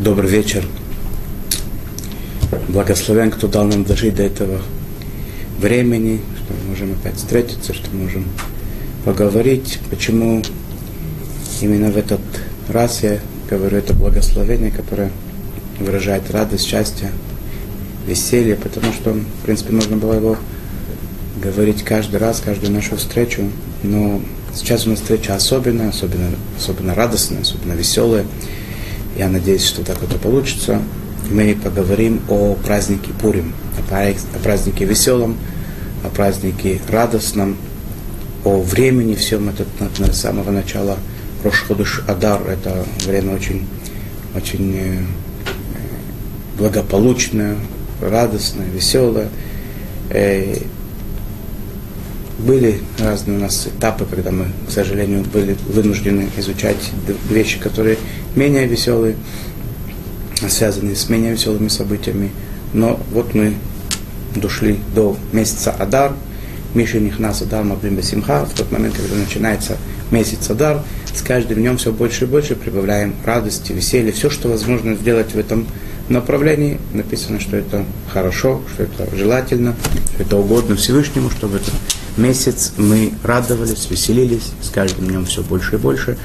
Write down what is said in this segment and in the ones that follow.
Добрый вечер. Благословен, кто дал нам дожить до этого времени, что мы можем опять встретиться, что мы можем поговорить, почему именно в этот раз я говорю это благословение, которое выражает радость, счастье, веселье, потому что, в принципе, нужно было его говорить каждый раз, каждую нашу встречу, но сейчас у нас встреча особенная, особенно, особенно радостная, особенно веселая. Я надеюсь, что так это получится. Мы поговорим о празднике Пурим, о празднике веселом, о празднике радостном, о времени всем. Это с самого начала Рошходыш Адар. Это время очень, очень э, благополучное, радостное, веселое. Э, были разные у нас этапы, когда мы, к сожалению, были вынуждены изучать вещи, которые менее веселые, связанные с менее веселыми событиями. Но вот мы дошли до месяца Адар, Миша Нихнас Адар Мабим Симха, в тот момент, когда начинается месяц Адар, с каждым днем все больше и больше прибавляем радости, веселья, все, что возможно сделать в этом направлении. Написано, что это хорошо, что это желательно, что это угодно Всевышнему, чтобы этот месяц мы радовались, веселились, с каждым днем все больше и больше.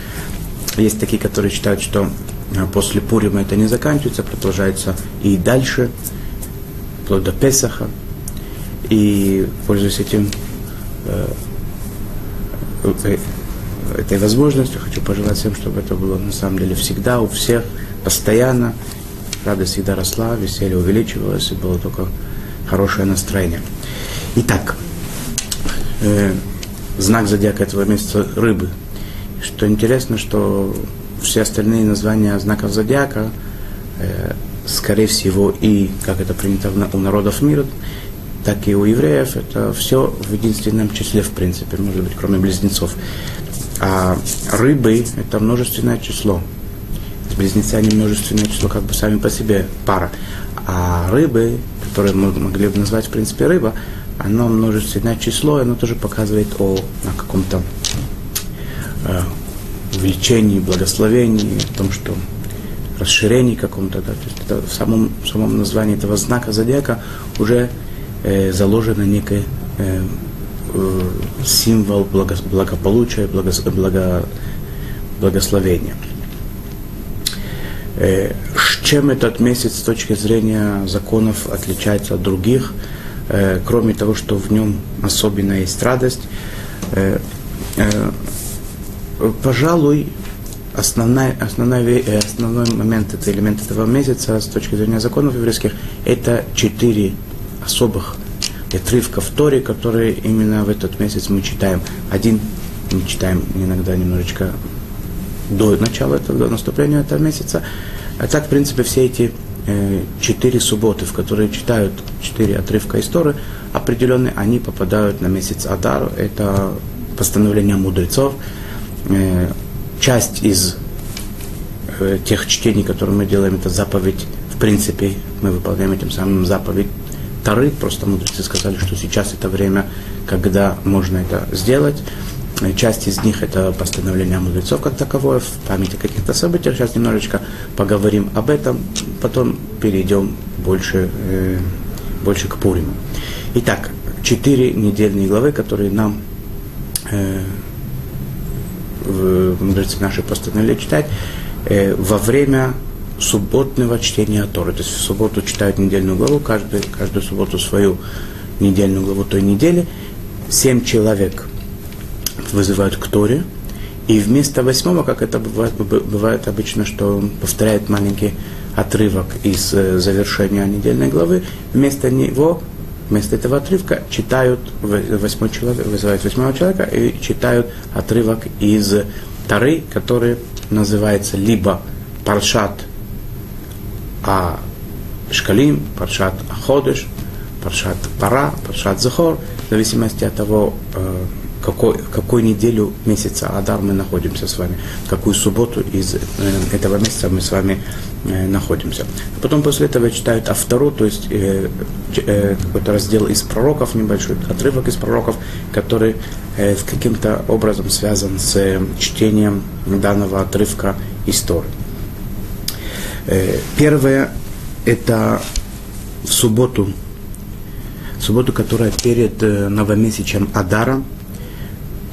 Есть такие, которые считают, что а, после Пурима это не заканчивается, продолжается и дальше, вплоть до Песаха. И, пользуясь этим, э, э, этой возможностью, хочу пожелать всем, чтобы это было на самом деле всегда, у всех, постоянно. Радость всегда росла, веселье увеличивалось, и было только хорошее настроение. Итак, э, знак зодиака этого месяца рыбы. Что интересно, что все остальные названия знаков зодиака, э, скорее всего, и как это принято у народов мира, так и у евреев, это все в единственном числе, в принципе, может быть, кроме близнецов. А рыбы – это множественное число. Близнецы, они множественное число как бы сами по себе пара. А рыбы, которые мы могли бы назвать, в принципе, рыба, оно множественное число, и оно тоже показывает о, о каком-то увеличении, благословении, о том, что расширении каком-то, да, то есть это в самом, в самом названии этого знака зодиака уже э, заложено некое э, э, символ благо, благополучия, благо, благо, благословения. Э, чем этот месяц с точки зрения законов отличается от других – Э, кроме того, что в нем особенно есть радость, э, э, пожалуй, основной, основной, основной момент, это элемент этого месяца с точки зрения законов еврейских, это четыре особых отрывка в Торе, которые именно в этот месяц мы читаем. Один мы читаем иногда немножечко до начала этого, до наступления этого месяца. А так, в принципе, все эти Э, четыре субботы, в которые читают четыре отрывка истории, определенные, они попадают на месяц Адар. Это постановление мудрецов. Э, часть из э, тех чтений, которые мы делаем, это заповедь, в принципе, мы выполняем этим самым заповедь Тары, просто мудрецы сказали, что сейчас это время, когда можно это сделать. Часть из них это постановление мудрецов как таковое, в памяти каких-то событий. Сейчас немножечко поговорим об этом, потом перейдем больше, э, больше к Пуриму. Итак, четыре недельные главы, которые нам э, мудрецы наши постановили читать э, во время субботного чтения Торы. То есть в субботу читают недельную главу, каждую, каждую субботу свою недельную главу той недели. Семь человек – вызывают к Торе, и вместо восьмого, как это бывает, бывает обычно, что повторяет маленький отрывок из э, завершения недельной главы, вместо него, вместо этого отрывка читают восьмой человек, вызывают восьмого человека и читают отрывок из Тары, который называется либо Паршат А Шкалим, Паршат Аходыш, Паршат Пара, Паршат Захор, в зависимости от того, э, какой, какой неделю месяца Адар мы находимся с вами, какую субботу из э, этого месяца мы с вами э, находимся. Потом после этого читают Автору, то есть э, э, какой-то раздел из пророков, небольшой отрывок из пророков, который э, каким-то образом связан с э, чтением данного отрывка истории. Э, первое – это в субботу, в субботу, которая перед э, новомесячем Адара.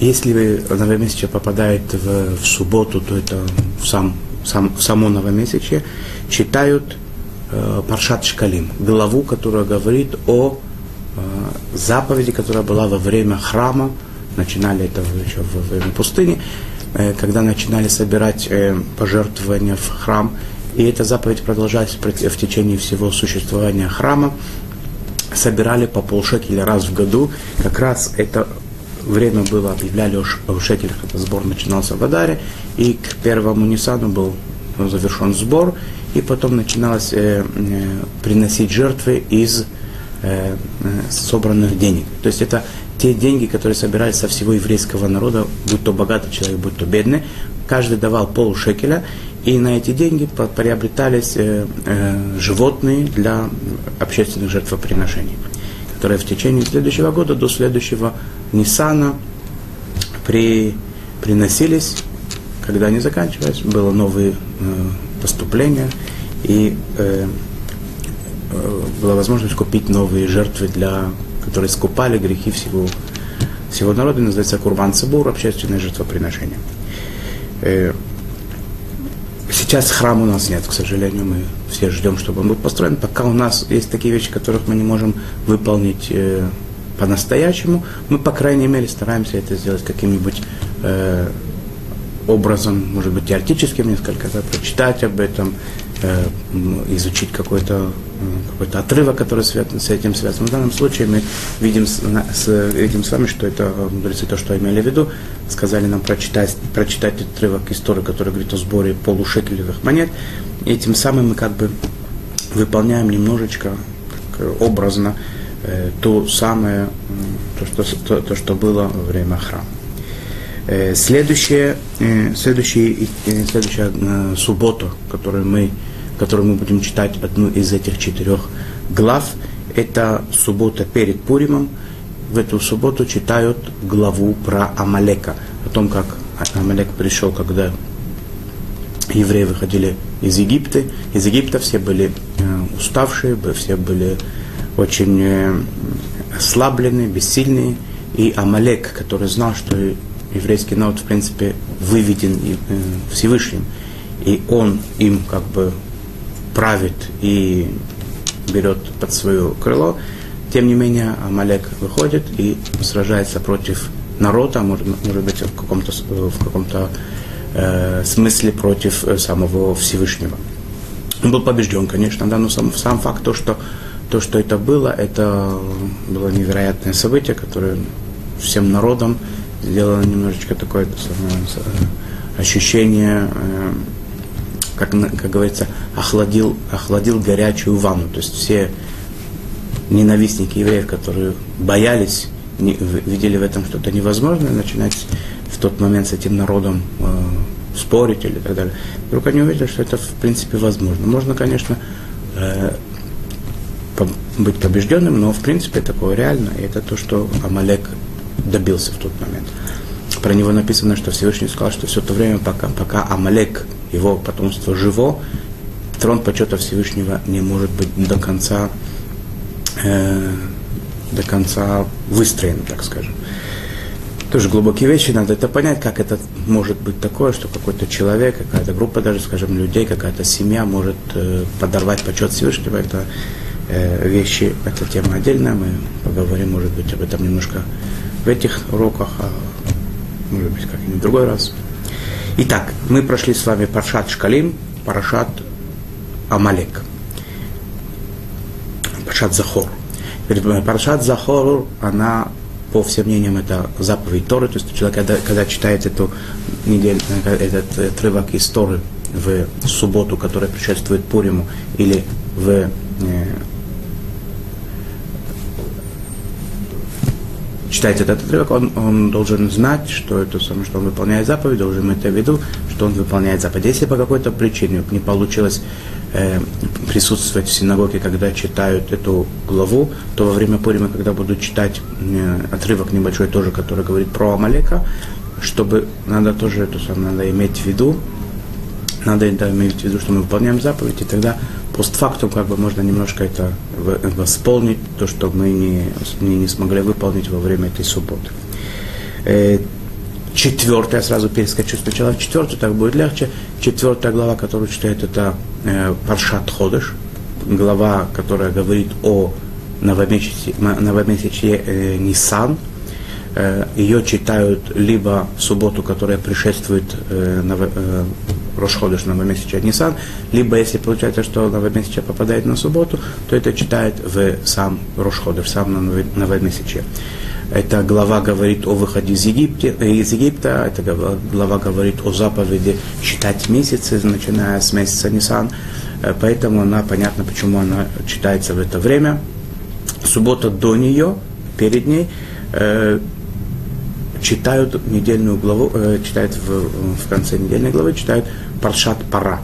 Если новомесячие попадает в, в субботу, то это в, сам, сам, в само новомесячие, читают э, Паршат Шкалим, главу, которая говорит о э, заповеди, которая была во время храма, начинали это еще во время пустыни, э, когда начинали собирать э, пожертвования в храм, и эта заповедь продолжалась в течение всего существования храма. Собирали по полшекеля раз в году. Как раз это время было, объявляли о шекелях, этот сбор начинался в Адаре, и к первому Нисану был завершен сбор, и потом начиналось э, э, приносить жертвы из э, э, собранных денег. То есть это те деньги, которые собирались со всего еврейского народа, будь то богатый человек, будь то бедный, каждый давал полшекеля, и на эти деньги приобретались э, э, животные для общественных жертвоприношений, которые в течение следующего года до следующего Ниссана при, приносились, когда они заканчивались, было новые э, поступления, и э, э, была возможность купить новые жертвы, для, которые скупали грехи всего, всего народа, называется Курбан Цибур, общественное жертвоприношение. Э, Сейчас храма у нас нет, к сожалению, мы все ждем, чтобы он был построен. Пока у нас есть такие вещи, которых мы не можем выполнить э, по-настоящему, мы, по крайней мере, стараемся это сделать каким-нибудь э, образом, может быть, теоретическим несколько, да, прочитать об этом, э, изучить какой-то какой отрывок, который связан, с этим связан. В данном случае мы видим с, видим с вами, что это мудрецы то, что имели в виду, сказали нам прочитать, прочитать отрывок истории, который говорит о сборе полушекелевых монет, и тем самым мы как бы выполняем немножечко так, образно э, то самое, то что, то, то, что было во время храма. Э, следующее, э, э, следующая э, суббота, которую мы которую мы будем читать одну из этих четырех глав, это суббота перед Пуримом. В эту субботу читают главу про Амалека, о том, как Амалек пришел, когда евреи выходили из Египта. Из Египта все были э, уставшие, все были очень э, ослабленные, бессильные. И Амалек, который знал, что еврейский народ, в принципе, выведен э, Всевышним, и он им как бы правит и берет под свое крыло. Тем не менее, Амалек выходит и сражается против народа, может, может быть, в каком-то, в каком-то э, смысле против э, самого Всевышнего. Он был побежден, конечно, да, но сам, сам факт, то что, то, что это было, это было невероятное событие, которое всем народам сделало немножечко такое самое, э, ощущение э, как, как говорится, охладил, охладил горячую ванну. То есть все ненавистники евреев, которые боялись, не, видели в этом что-то невозможное, начинать в тот момент с этим народом э, спорить или так далее. Вдруг они увидели, что это в принципе возможно. Можно, конечно, э, быть побежденным, но в принципе такое реально, и это то, что Амалек добился в тот момент. Про него написано, что Всевышний сказал, что все то время, пока, пока Амалек его потомство живо, трон почета Всевышнего не может быть до конца, э, до конца выстроен, так скажем. Тоже глубокие вещи, надо это понять, как это может быть такое, что какой-то человек, какая-то группа даже, скажем, людей, какая-то семья может э, подорвать почет Всевышнего. Это э, вещи, это тема отдельная, мы поговорим, может быть, об этом немножко в этих уроках, а может быть, как-нибудь в другой раз. Итак, мы прошли с вами Паршат Шкалим, Парашат Амалек. Паршат Захор. Паршат Захор, она, по всем мнениям, это заповедь Торы, то есть человек, когда, когда читает эту неделю, этот отрывок из Торы в субботу, которая предшествует Пуриму, или в читает этот отрывок, он, он должен знать, что это самое, что он выполняет заповедь, должен иметь в виду, что он выполняет заповедь. Если по какой-то причине не получилось э, присутствовать в синагоге, когда читают эту главу, то во время Пурима, когда будут читать э, отрывок небольшой тоже, который говорит про Амалека, чтобы надо тоже это самое, надо иметь в виду, надо это иметь в виду, что мы выполняем заповедь, и тогда постфактум как бы можно немножко это восполнить, то, что мы не, не, не смогли выполнить во время этой субботы. Э, четвертая, сразу перескочу сначала в четвертую, так будет легче. Четвертая глава, которую читает, это э, Паршат Ходыш, глава, которая говорит о новомесячье, новомесячье э, Нисан, Э, ее читают либо в субботу, которая предшествует э, э, Рошходыш новомесяча Нисан, либо если получается, что новомесяча попадает на субботу, то это читает в сам Рошходыш, сам новомесяче. Эта глава говорит о выходе из, Египте, из Египта, эта глава говорит о заповеди считать месяцы, начиная с месяца Нисан, поэтому она, понятно, почему она читается в это время. Суббота до нее, перед ней, читают недельную главу, э, читают в, в конце недельной главы, читают Паршат Пара,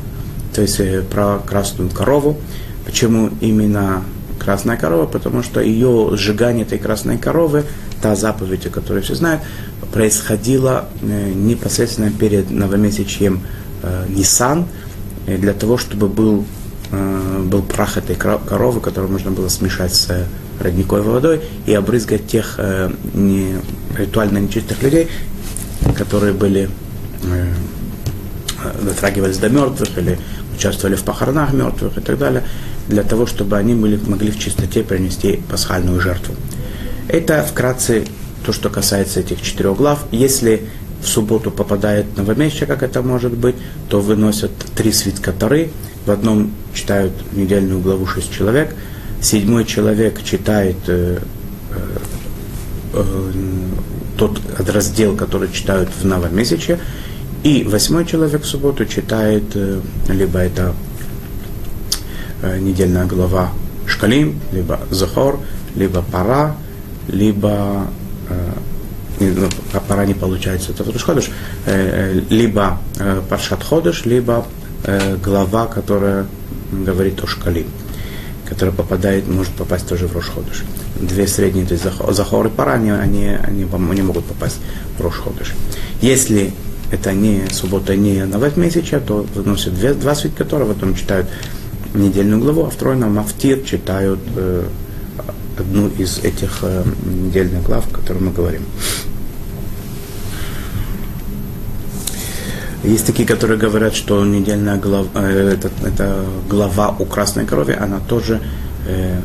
то есть э, про красную корову. Почему именно красная корова? Потому что ее сжигание этой красной коровы, та заповедь, о которой все знают, происходила э, непосредственно перед новомесячьем э, Нисан, для того, чтобы был, был прах этой коровы, которую можно было смешать с родниковой водой и обрызгать тех э, не, ритуально нечистых людей, которые были э, дотрагивались до мертвых или участвовали в похоронах мертвых и так далее, для того, чтобы они были, могли в чистоте принести пасхальную жертву. Это вкратце то, что касается этих четырех глав. Если в субботу попадает новомесячие, как это может быть, то выносят три свитка Тары. В одном читают недельную главу шесть человек – седьмой человек читает э, э, э, тот раздел, который читают в новомесяче, и восьмой человек в субботу читает э, либо это э, недельная глава Шкалим, либо Захор, либо Пара, либо э, ну, пара не получается, это Ходыш, э, э, либо э, Паршат Ходыш, либо э, глава, которая говорит о Шкалим которая попадает, может попасть тоже в Рошходыш. Две средние, то есть Захор и Пара, они, они, они, они могут попасть в Рошходыш. Если это не суббота, не новомесяча, то выносят две, два свитка, которые потом читают недельную главу, а второй на Мафтир читают э, одну из этих э, недельных глав, о которых мы говорим. Есть такие, которые говорят, что недельная глава, э, это, это глава у красной крови, она тоже э,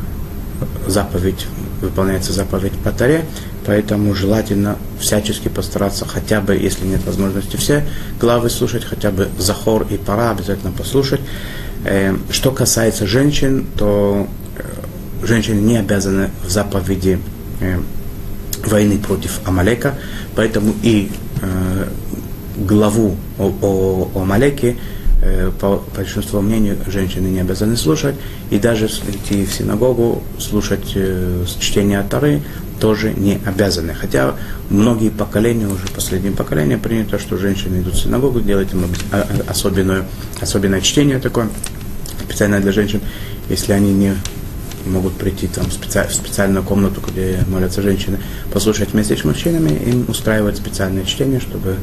заповедь, выполняется заповедь по таре, поэтому желательно всячески постараться хотя бы, если нет возможности все главы слушать, хотя бы Захор и Пара обязательно послушать. Э, что касается женщин, то э, женщины не обязаны в заповеди э, войны против Амалека, поэтому и э, главу о, о, о Малеке, э, по большинству мнению, женщины не обязаны слушать, и даже идти в синагогу, слушать э, чтение Тары тоже не обязаны. Хотя многие поколения, уже последние поколения, принято, что женщины идут в синагогу, делать им а, а, особенное, особенное чтение такое, специально для женщин, если они не могут прийти там, в специальную комнату, где молятся женщины, послушать вместе с мужчинами, им устраивать специальное чтение, чтобы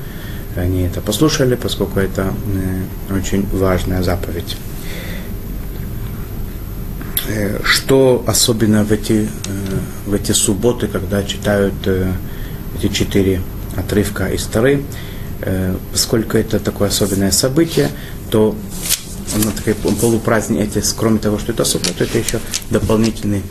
они это послушали, поскольку это э, очень важная заповедь. Э, что особенно в эти, э, в эти субботы, когда читают эти четыре отрывка из Тары, поскольку это такое особенное событие, то на такой полупраздник, эти, кроме того, что это суббота, это еще дополнительный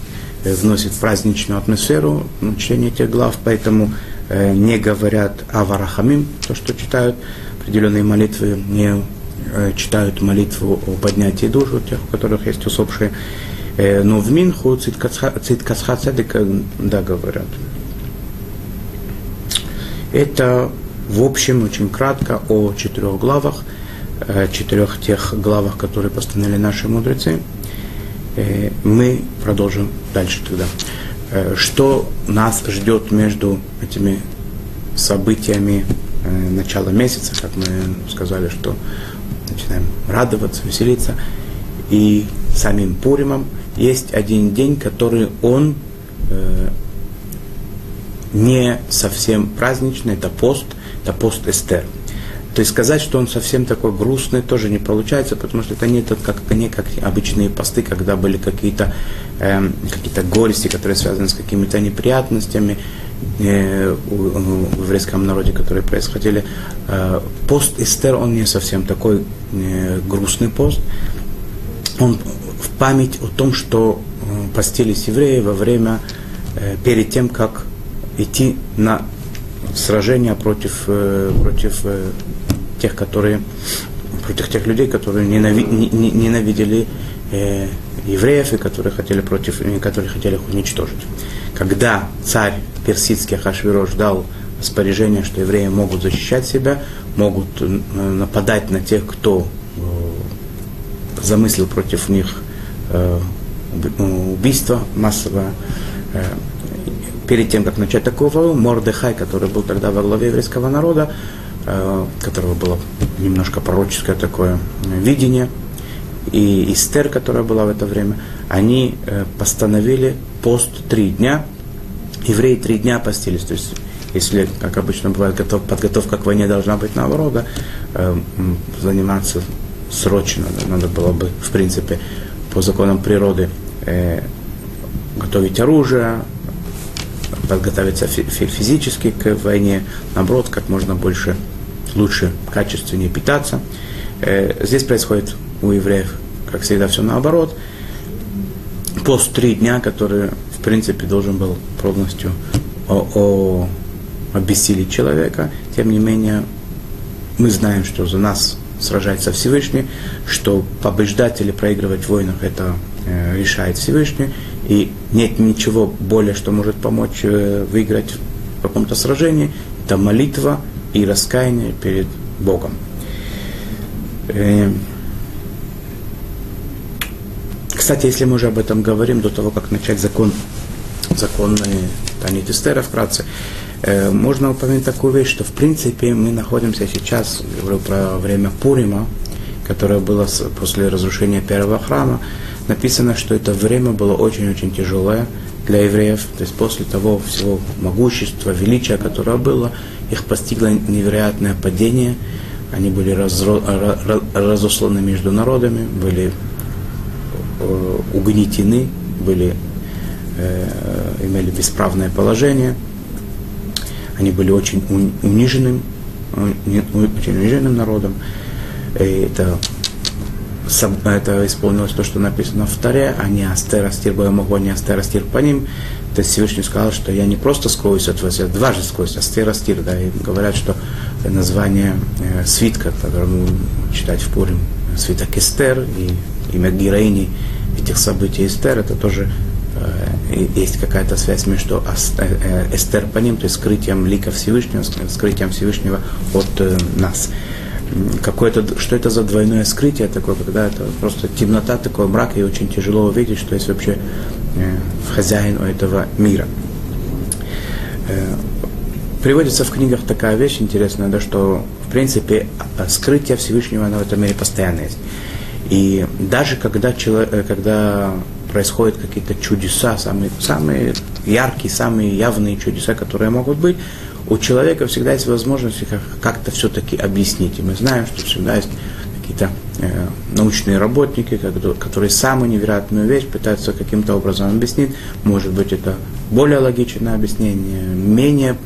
вносит праздничную атмосферу чтение этих глав, поэтому не говорят о варахамим, то, что читают определенные молитвы, не э, читают молитву о поднятии душ у тех, у которых есть усопшие. Э, но в Минху Циткасха Цедека, да, говорят. Это, в общем, очень кратко о четырех главах, четырех тех главах, которые постановили наши мудрецы. Мы продолжим дальше тогда. Э, что нас ждет между этими событиями э, начала месяца, как мы сказали, что начинаем радоваться, веселиться, и самим Пуримом есть один день, который он э, не совсем праздничный, это пост, это пост Эстер. То есть сказать, что он совсем такой грустный, тоже не получается, потому что это не, тот, как, не как обычные посты, когда были какие-то э, какие горести, которые связаны с какими-то неприятностями э, в еврейском народе, которые происходили. Э, пост Эстер, он не совсем такой э, грустный пост. Он в память о том, что э, постились евреи во время, э, перед тем, как идти на сражения против, э, против э, тех, которые, против тех людей, которые ненави, ненавидели э, евреев и которые хотели, против, которые хотели их уничтожить. Когда царь персидский Хашвирош дал распоряжение, что евреи могут защищать себя, могут нападать на тех, кто замыслил против них убийство массовое, перед тем, как начать такую войну, Мордехай, который был тогда во главе еврейского народа, э, которого было немножко пророческое такое видение, и Истер, которая была в это время, они э, постановили пост три дня. Евреи три дня постились. То есть, если, как обычно бывает, готов, подготовка к войне должна быть наоборот, да, э, заниматься срочно, надо было бы, в принципе, по законам природы готовить оружие, подготовиться физически к войне, наоборот, как можно больше, лучше, качественнее питаться. Э, здесь происходит у евреев, как всегда, все наоборот. Пост три дня, который, в принципе, должен был полностью о, обессилить человека, тем не менее, мы знаем, что за нас сражается Всевышний, что побеждать или проигрывать в войнах это э, решает Всевышний, и нет ничего более, что может помочь э, выиграть в каком-то сражении, это молитва и раскаяние перед Богом. Э, кстати, если мы уже об этом говорим, до того, как начать закон, законы Танит Эстера вкратце, э, можно упомянуть такую вещь, что в принципе мы находимся сейчас, говорю про время Пурима, которое было после разрушения первого храма, написано, что это время было очень-очень тяжелое для евреев. То есть после того всего могущества, величия, которое было, их постигло невероятное падение. Они были разро, разосланы между народами, были э, угнетены, были, э, имели бесправное положение. Они были очень униженным, э, очень униженным народом. И это это исполнилось то, что написано в Таре, а не Астер Астир Боемого, не Астер Астир по ним. То есть Всевышний сказал, что я не просто скроюсь от вас, я дважды скроюсь, Астер Астир, да, и говорят, что название э, свитка, который мы читать в Пурим, свиток Эстер и имя героини этих событий Эстер, это тоже э, есть какая-то связь между э, Эстер по ним, то есть скрытием лика Всевышнего, скрытием Всевышнего от э, нас какое-то, что это за двойное скрытие такое, когда это просто темнота, такой мрак, и очень тяжело увидеть, что есть вообще э, хозяин у этого мира. Э, приводится в книгах такая вещь интересная, да, что в принципе скрытие Всевышнего оно в этом мире постоянно есть. И даже когда, человек, э, когда происходят какие-то чудеса, самые, самые яркие, самые явные чудеса, которые могут быть, у человека всегда есть возможность как-то все-таки объяснить. И мы знаем, что всегда есть какие-то э, научные работники, которые самую невероятную вещь пытаются каким-то образом объяснить. Может быть, это более логичное объяснение, менее,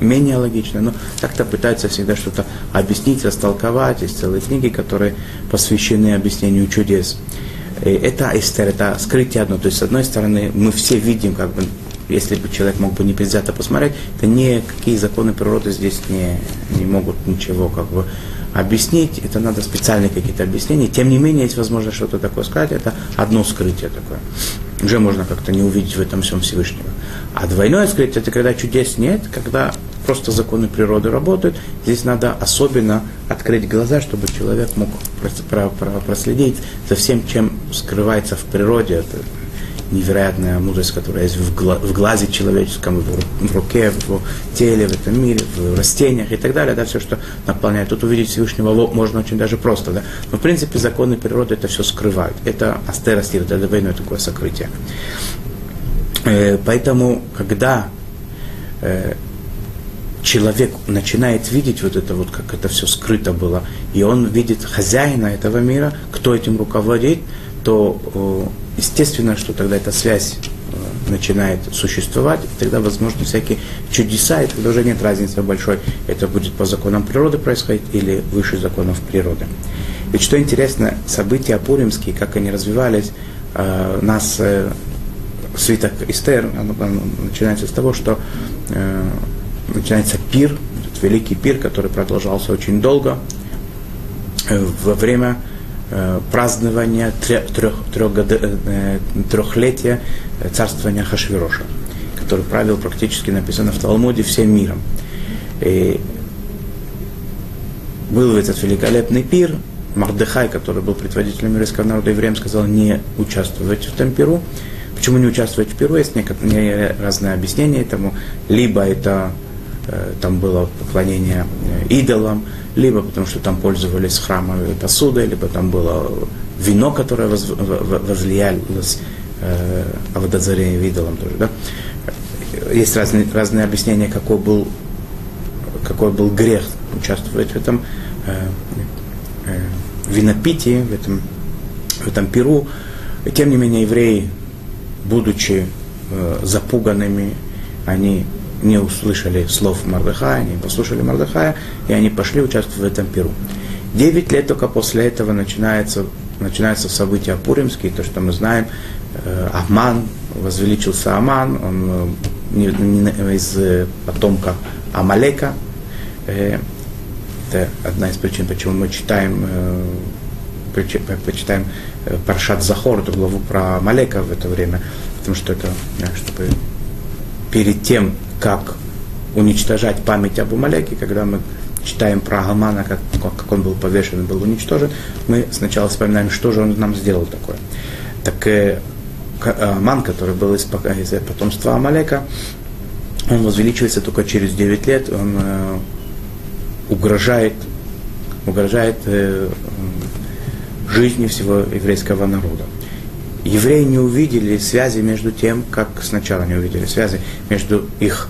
менее логичное, но как-то пытаются всегда что-то объяснить, растолковать. Есть целые книги, которые посвящены объяснению чудес. И это эстер, это скрытие одно. То есть, с одной стороны, мы все видим как бы если бы человек мог бы не предвзято посмотреть, то никакие законы природы здесь не, не могут ничего как бы объяснить, это надо специальные какие-то объяснения. Тем не менее, есть возможность что-то такое сказать, это одно скрытие такое. Уже можно как-то не увидеть в этом всем Всевышнего. А двойное скрытие, это когда чудес нет, когда просто законы природы работают. Здесь надо особенно открыть глаза, чтобы человек мог проследить за всем, чем скрывается в природе. Это невероятная мудрость, которая есть в, гла- в глазе человеческом, в, в руке, в его теле, в этом мире, в растениях и так далее, да, все, что наполняет. Тут увидеть Всевышнего можно очень даже просто, да. Но, в принципе, законы природы это все скрывают. Это астеростир, это двойное такое сокрытие. Э, поэтому, когда э, человек начинает видеть вот это вот, как это все скрыто было, и он видит хозяина этого мира, кто этим руководит, то естественно, что тогда эта связь начинает существовать, и тогда возможны всякие чудеса, и тогда уже нет разницы большой, это будет по законам природы происходить или выше законов природы. Ведь что интересно, события пуримские, как они развивались, э, нас э, свиток Эстер, оно, начинается с того, что э, начинается пир, великий пир, который продолжался очень долго, э, во время э, празднования трех, трех, э, трехлетия царствования Хашвироша, который правил практически, написано в Талмуде, всем миром. И был этот великолепный пир, Мардыхай, который был предводителем еврейского народа евреям, сказал не участвовать в этом пиру. Почему не участвовать в пиру? Есть разные объяснения этому. Либо это э, там было поклонение э, идолам, либо потому что там пользовались храмовой посудой, либо там было вино, которое возлиялось э, Аводозарение идолам тоже. Да? Есть разные, разные объяснения, какой был, какой был грех участвовать в этом э, э, винопитии, в этом, в этом пиру. И, тем не менее, евреи, будучи э, запуганными, они не услышали слов Мардыхая, не послушали Мардыхая, и они пошли участвовать в этом пиру. Девять лет только после этого начинается, начинаются события Пуримские, то, что мы знаем, э, Аман, возвеличился Аман, он э, из э, потомка Амалека, это одна из причин, почему мы читаем, почитаем Паршат Захор, эту главу про Малека в это время, потому что это, чтобы перед тем, как уничтожать память об Умалеке, когда мы читаем про Гамана, как, как он был повешен и был уничтожен, мы сначала вспоминаем, что же он нам сделал такое. Так э, Аман, который был из, из потомства Амалека, он возвеличивается только через 9 лет, он э, угрожает, угрожает э, жизни всего еврейского народа. Евреи не увидели связи между тем, как сначала не увидели связи между их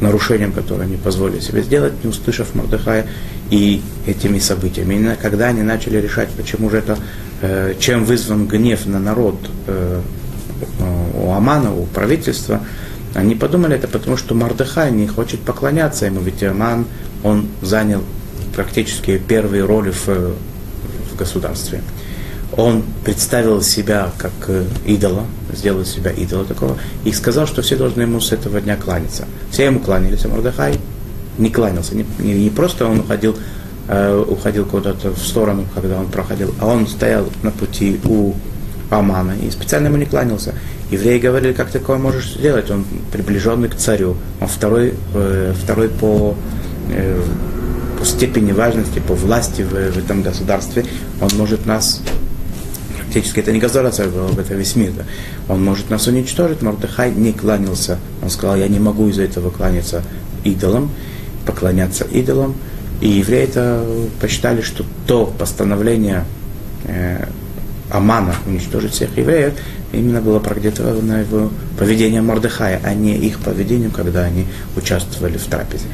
нарушением, которое они позволили себе сделать, не услышав Мордыхая, и этими событиями. Именно когда они начали решать, почему же это, э, чем вызван гнев на народ э, у Амана, у правительства, они подумали это потому, что Мардыхай не хочет поклоняться ему, ведь Аман, он занял практически первые роли в, в государстве. Он представил себя как э, идола, сделал себя идола такого, и сказал, что все должны ему с этого дня кланяться. Все ему кланялись, а Мордыхай не кланялся. Не, не, не просто он уходил, э, уходил куда-то в сторону, когда он проходил, а он стоял на пути у Амана и специально ему не кланялся. Евреи говорили, как такое можешь сделать? Он приближенный к царю, он второй, э, второй по, э, по степени важности, по власти в, в этом государстве. Он может нас фактически это не государство, это весь мир. Да. Он может нас уничтожить. Мордыхай не кланялся. Он сказал, я не могу из-за этого кланяться идолам, поклоняться идолам. И евреи это посчитали, что то постановление э, Амана уничтожить всех евреев, именно было продиктовано его поведением Мордыхая, а не их поведением, когда они участвовали в трапезе.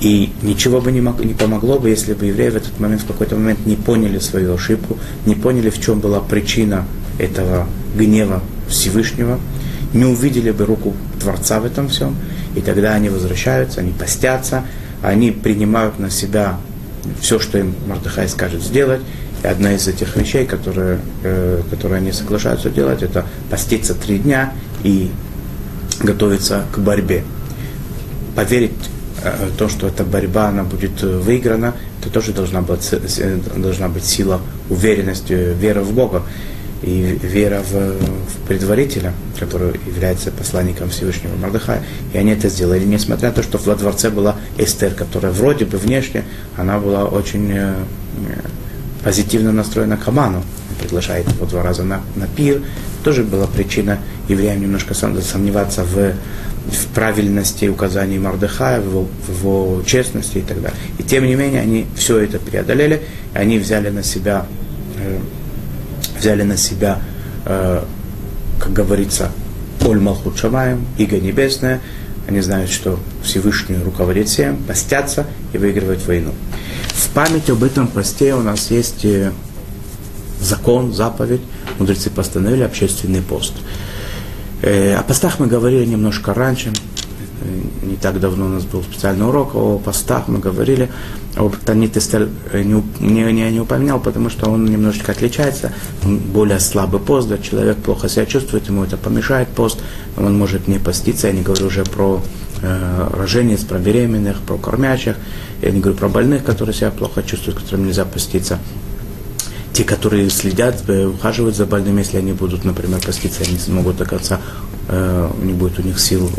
И ничего бы не, мог, не помогло бы, если бы евреи в этот момент, в какой-то момент не поняли свою ошибку, не поняли, в чем была причина этого гнева Всевышнего, не увидели бы руку Творца в этом всем, и тогда они возвращаются, они постятся, они принимают на себя все, что им Мардыхай скажет сделать, и одна из этих вещей, которые, э, которые они соглашаются делать, это поститься три дня и готовиться к борьбе. Поверить то, что эта борьба она будет выиграна, это тоже должна быть, должна быть сила, уверенность, вера в Бога и вера в, в предварителя, который является посланником Всевышнего Мардыхая. И они это сделали, несмотря на то, что во дворце была Эстер, которая вроде бы внешне, она была очень э, позитивно настроена к Аману, приглашает его два раза на, на пир, тоже была причина евреям немножко сомневаться в, в правильности указаний Мардыхая, в в его честности и так далее. И тем не менее они все это преодолели, и они взяли на себя, э, взяли на себя, э, как говорится, Оль Малхут Иго Небесное, они знают, что Всевышний руководит всем, постятся и выигрывают войну. В память об этом посте у нас есть э, закон, заповедь, мудрецы постановили общественный пост. Э, о постах мы говорили немножко раньше, э, не так давно у нас был специальный урок о постах, мы говорили, об Танит не, не, не, не упоминал, потому что он немножечко отличается, он более слабый пост, да, человек плохо себя чувствует, ему это помешает пост, он может не поститься, я не говорю уже про э, роженец, про беременных, про кормящих, я не говорю про больных, которые себя плохо чувствуют, которым нельзя поститься те, которые следят, э, ухаживают за больными, если они будут, например, поститься, они смогут до конца, э, не будет у них сил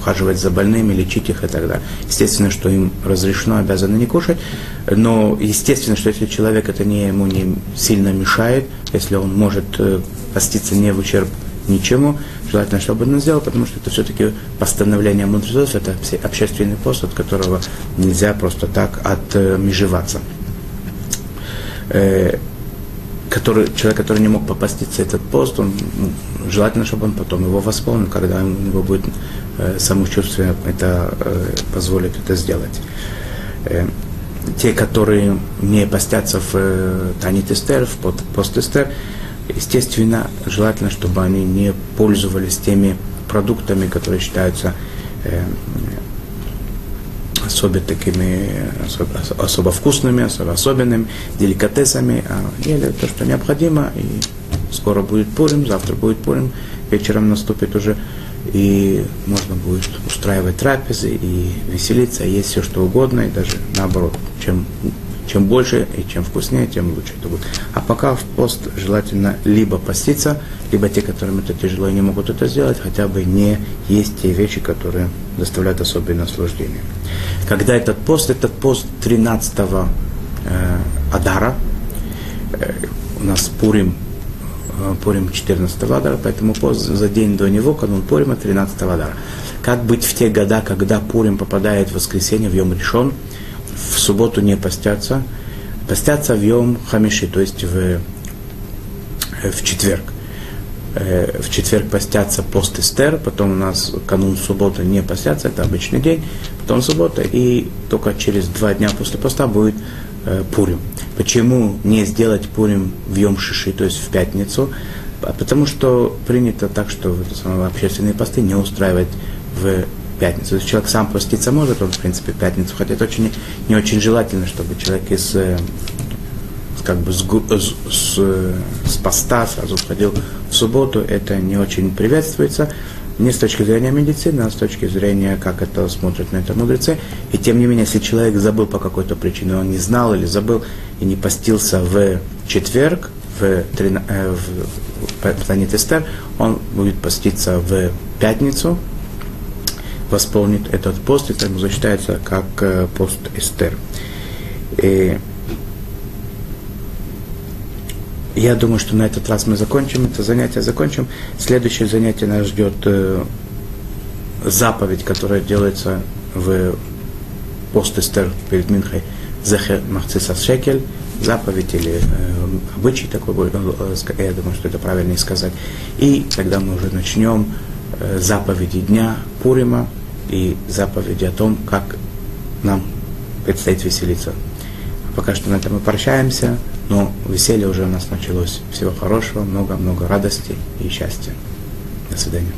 ухаживать за больными, лечить их и так далее. Естественно, что им разрешено, обязаны не кушать, но естественно, что если человек это не, ему не сильно мешает, если он может э, поститься не в ущерб ничему, желательно, чтобы он сделал, потому что это все-таки постановление мудрецов, это общественный пост, от которого нельзя просто так отмежеваться. Э, который, человек, который не мог попаститься этот пост, он, ну, желательно, чтобы он потом его восполнил, когда у него будет э, самочувствие это э, позволит это сделать. Э, те, которые не постятся в э, Танит Эстер, в пост Эстер, естественно, желательно, чтобы они не пользовались теми продуктами, которые считаются э, особо такими, особо, особо вкусными, особо особенными, деликатесами, а ели то, что необходимо, и скоро будет Пурим, завтра будет Пурим, вечером наступит уже, и можно будет устраивать трапезы и веселиться, есть все что угодно, и даже наоборот, чем чем больше и чем вкуснее, тем лучше это будет. А пока в пост желательно либо поститься, либо те, которым это тяжело и не могут это сделать, хотя бы не есть те вещи, которые доставляют особое наслаждение. Когда этот пост, этот пост 13 э, Адара, э, у нас Пурим, э, Пурим 14 Адара, поэтому пост за день до него, канун Пурима 13 Адара. Как быть в те года, когда Пурим попадает в воскресенье, в Йом Решон, в субботу не постятся, постятся в Йом Хамиши, то есть в, э, в четверг. Э, в четверг постятся пост Эстер, потом у нас канун субботы не постятся, это обычный день, потом суббота, и только через два дня после поста будет э, Пурим. Почему не сделать Пурим в Йом Шиши, то есть в пятницу? А потому что принято так, что самое, общественные посты не устраивать в пятницу. То есть человек сам поститься может, он, в принципе, в пятницу, хотя это очень, не очень желательно, чтобы человек из э, как бы с, с, с поста сразу входил в субботу, это не очень приветствуется, не с точки зрения медицины, а с точки зрения, как это смотрят на это мудрецы. И тем не менее, если человек забыл по какой-то причине, он не знал или забыл и не постился в четверг, в, э, в, Танит Эстер, он будет поститься в пятницу, восполнит этот пост, это ему засчитается как э, пост Эстер. И я думаю, что на этот раз мы закончим это занятие, закончим. Следующее занятие нас ждет э, заповедь, которая делается в пост Эстер перед Минхой Зехер Махцисас Шекель, заповедь или э, обычай такой будет, э, я думаю, что это правильно сказать. И тогда мы уже начнем Э, заповеди дня Пурима и заповеди о том, как нам предстоит веселиться. Пока что на этом мы прощаемся, но веселье уже у нас началось. Всего хорошего, много-много радости и счастья. До свидания.